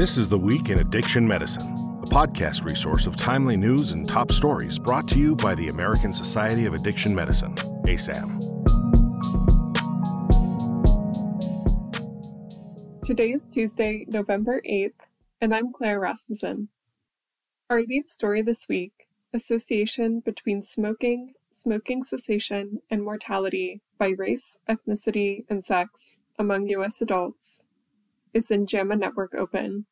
This is The Week in Addiction Medicine, a podcast resource of timely news and top stories brought to you by the American Society of Addiction Medicine, ASAM. Today is Tuesday, November 8th, and I'm Claire Rasmussen. Our lead story this week Association between smoking, smoking cessation, and mortality by race, ethnicity, and sex among U.S. adults is in JAMA Network Open.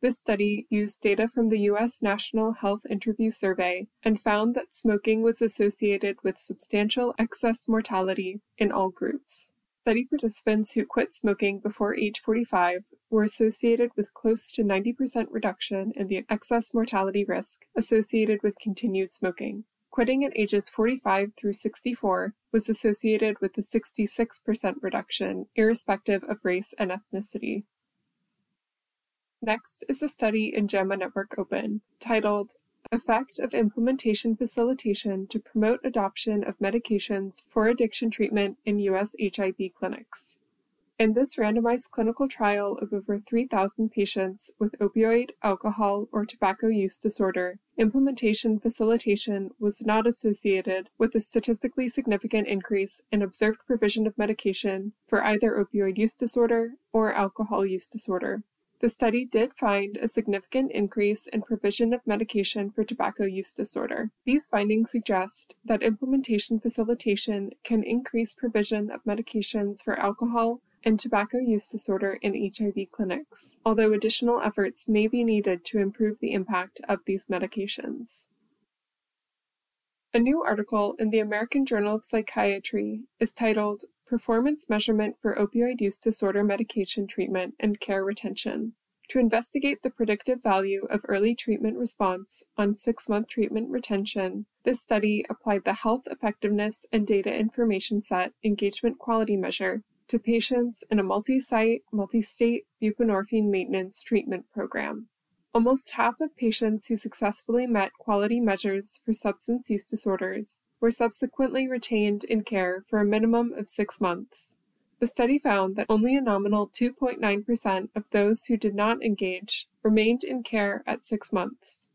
This study used data from the U.S. National Health Interview Survey and found that smoking was associated with substantial excess mortality in all groups. Study participants who quit smoking before age 45 were associated with close to 90% reduction in the excess mortality risk associated with continued smoking. Quitting at ages 45 through 64 was associated with a 66% reduction, irrespective of race and ethnicity. Next is a study in JAMA Network Open titled Effect of Implementation Facilitation to Promote Adoption of Medications for Addiction Treatment in U.S. HIV Clinics. In this randomized clinical trial of over 3,000 patients with opioid, alcohol, or tobacco use disorder, implementation facilitation was not associated with a statistically significant increase in observed provision of medication for either opioid use disorder or alcohol use disorder. The study did find a significant increase in provision of medication for tobacco use disorder. These findings suggest that implementation facilitation can increase provision of medications for alcohol and tobacco use disorder in HIV clinics, although additional efforts may be needed to improve the impact of these medications. A new article in the American Journal of Psychiatry is titled Performance Measurement for Opioid Use Disorder Medication Treatment and Care Retention to investigate the predictive value of early treatment response on six month treatment retention. This study applied the Health Effectiveness and Data Information Set Engagement Quality Measure to patients in a multi site, multi state buprenorphine maintenance treatment program. Almost half of patients who successfully met quality measures for substance use disorders were subsequently retained in care for a minimum of six months. The study found that only a nominal 2.9% of those who did not engage remained in care at six months.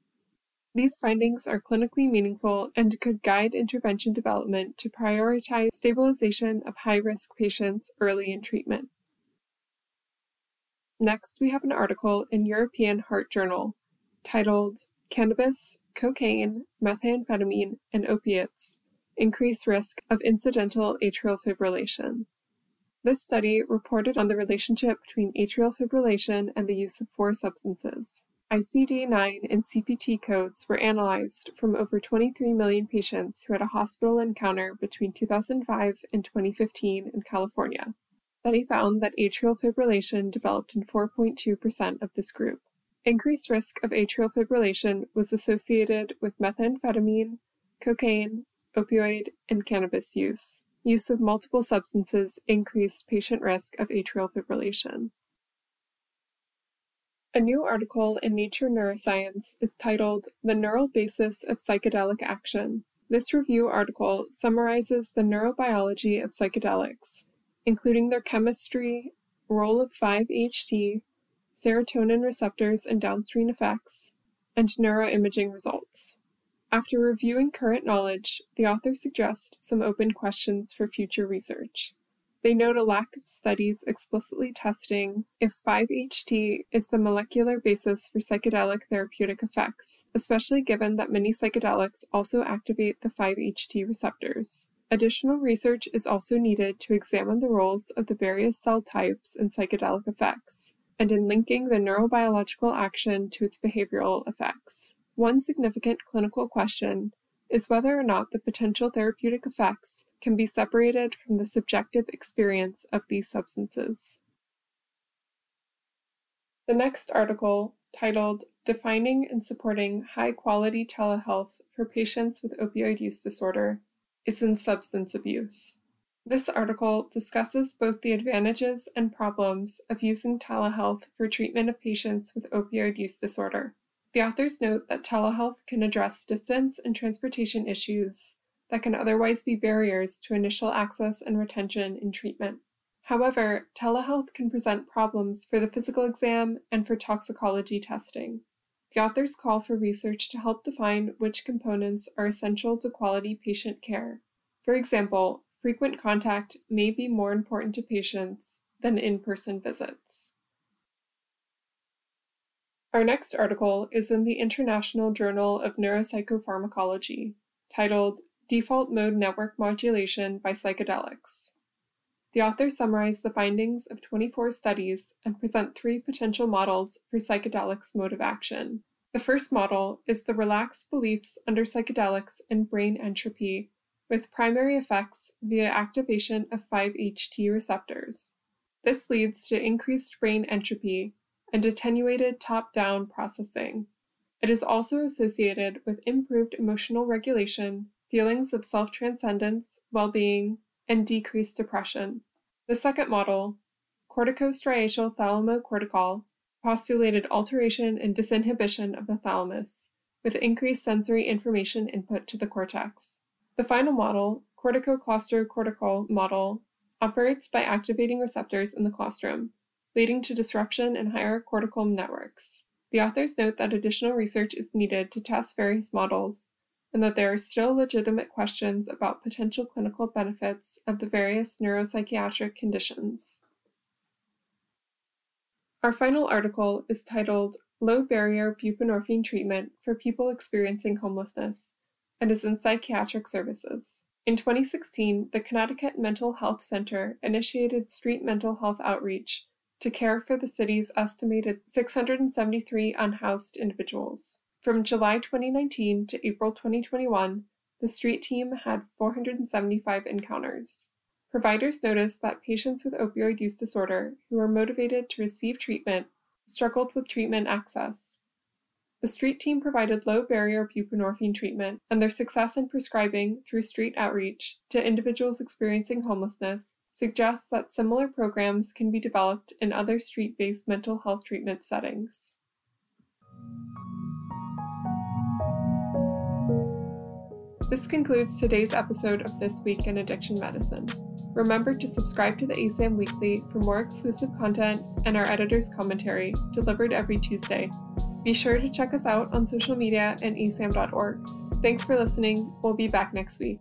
These findings are clinically meaningful and could guide intervention development to prioritize stabilization of high risk patients early in treatment. Next, we have an article in European Heart Journal titled Cannabis, Cocaine, Methamphetamine, and Opiates Increase Risk of Incidental Atrial Fibrillation. This study reported on the relationship between atrial fibrillation and the use of four substances. ICD 9 and CPT codes were analyzed from over 23 million patients who had a hospital encounter between 2005 and 2015 in California. Study found that atrial fibrillation developed in 4.2% of this group. Increased risk of atrial fibrillation was associated with methamphetamine, cocaine, opioid, and cannabis use. Use of multiple substances increased patient risk of atrial fibrillation. A new article in Nature Neuroscience is titled The Neural Basis of Psychedelic Action. This review article summarizes the neurobiology of psychedelics, including their chemistry, role of 5-HT, serotonin receptors and downstream effects, and neuroimaging results. After reviewing current knowledge, the authors suggest some open questions for future research. They note a lack of studies explicitly testing if 5-HT is the molecular basis for psychedelic therapeutic effects, especially given that many psychedelics also activate the 5-HT receptors. Additional research is also needed to examine the roles of the various cell types in psychedelic effects, and in linking the neurobiological action to its behavioral effects. One significant clinical question is whether or not the potential therapeutic effects can be separated from the subjective experience of these substances. The next article, titled Defining and Supporting High Quality Telehealth for Patients with Opioid Use Disorder, is in Substance Abuse. This article discusses both the advantages and problems of using telehealth for treatment of patients with opioid use disorder. The authors note that telehealth can address distance and transportation issues that can otherwise be barriers to initial access and retention in treatment. However, telehealth can present problems for the physical exam and for toxicology testing. The authors call for research to help define which components are essential to quality patient care. For example, frequent contact may be more important to patients than in person visits. Our next article is in the International Journal of Neuropsychopharmacology, titled Default Mode Network Modulation by Psychedelics. The authors summarize the findings of 24 studies and present three potential models for psychedelics mode of action. The first model is the relaxed beliefs under psychedelics and brain entropy, with primary effects via activation of 5-HT receptors. This leads to increased brain entropy and attenuated top down processing. It is also associated with improved emotional regulation, feelings of self transcendence, well being, and decreased depression. The second model, corticostriatal thalamocortical, postulated alteration and disinhibition of the thalamus, with increased sensory information input to the cortex. The final model, corticoclaustrocortical model, operates by activating receptors in the claustrum, leading to disruption in higher cortical networks. The authors note that additional research is needed to test various models, and that there are still legitimate questions about potential clinical benefits of the various neuropsychiatric conditions. Our final article is titled Low Barrier Buprenorphine Treatment for People Experiencing Homelessness and is in Psychiatric Services. In 2016, the Connecticut Mental Health Center initiated street mental health outreach to care for the city's estimated 673 unhoused individuals. From July 2019 to April 2021, the street team had 475 encounters. Providers noticed that patients with opioid use disorder who were motivated to receive treatment struggled with treatment access. The street team provided low barrier buprenorphine treatment, and their success in prescribing through street outreach to individuals experiencing homelessness suggests that similar programs can be developed in other street based mental health treatment settings. This concludes today's episode of This Week in Addiction Medicine. Remember to subscribe to the ASAM Weekly for more exclusive content and our editor's commentary, delivered every Tuesday. Be sure to check us out on social media and asam.org. Thanks for listening. We'll be back next week.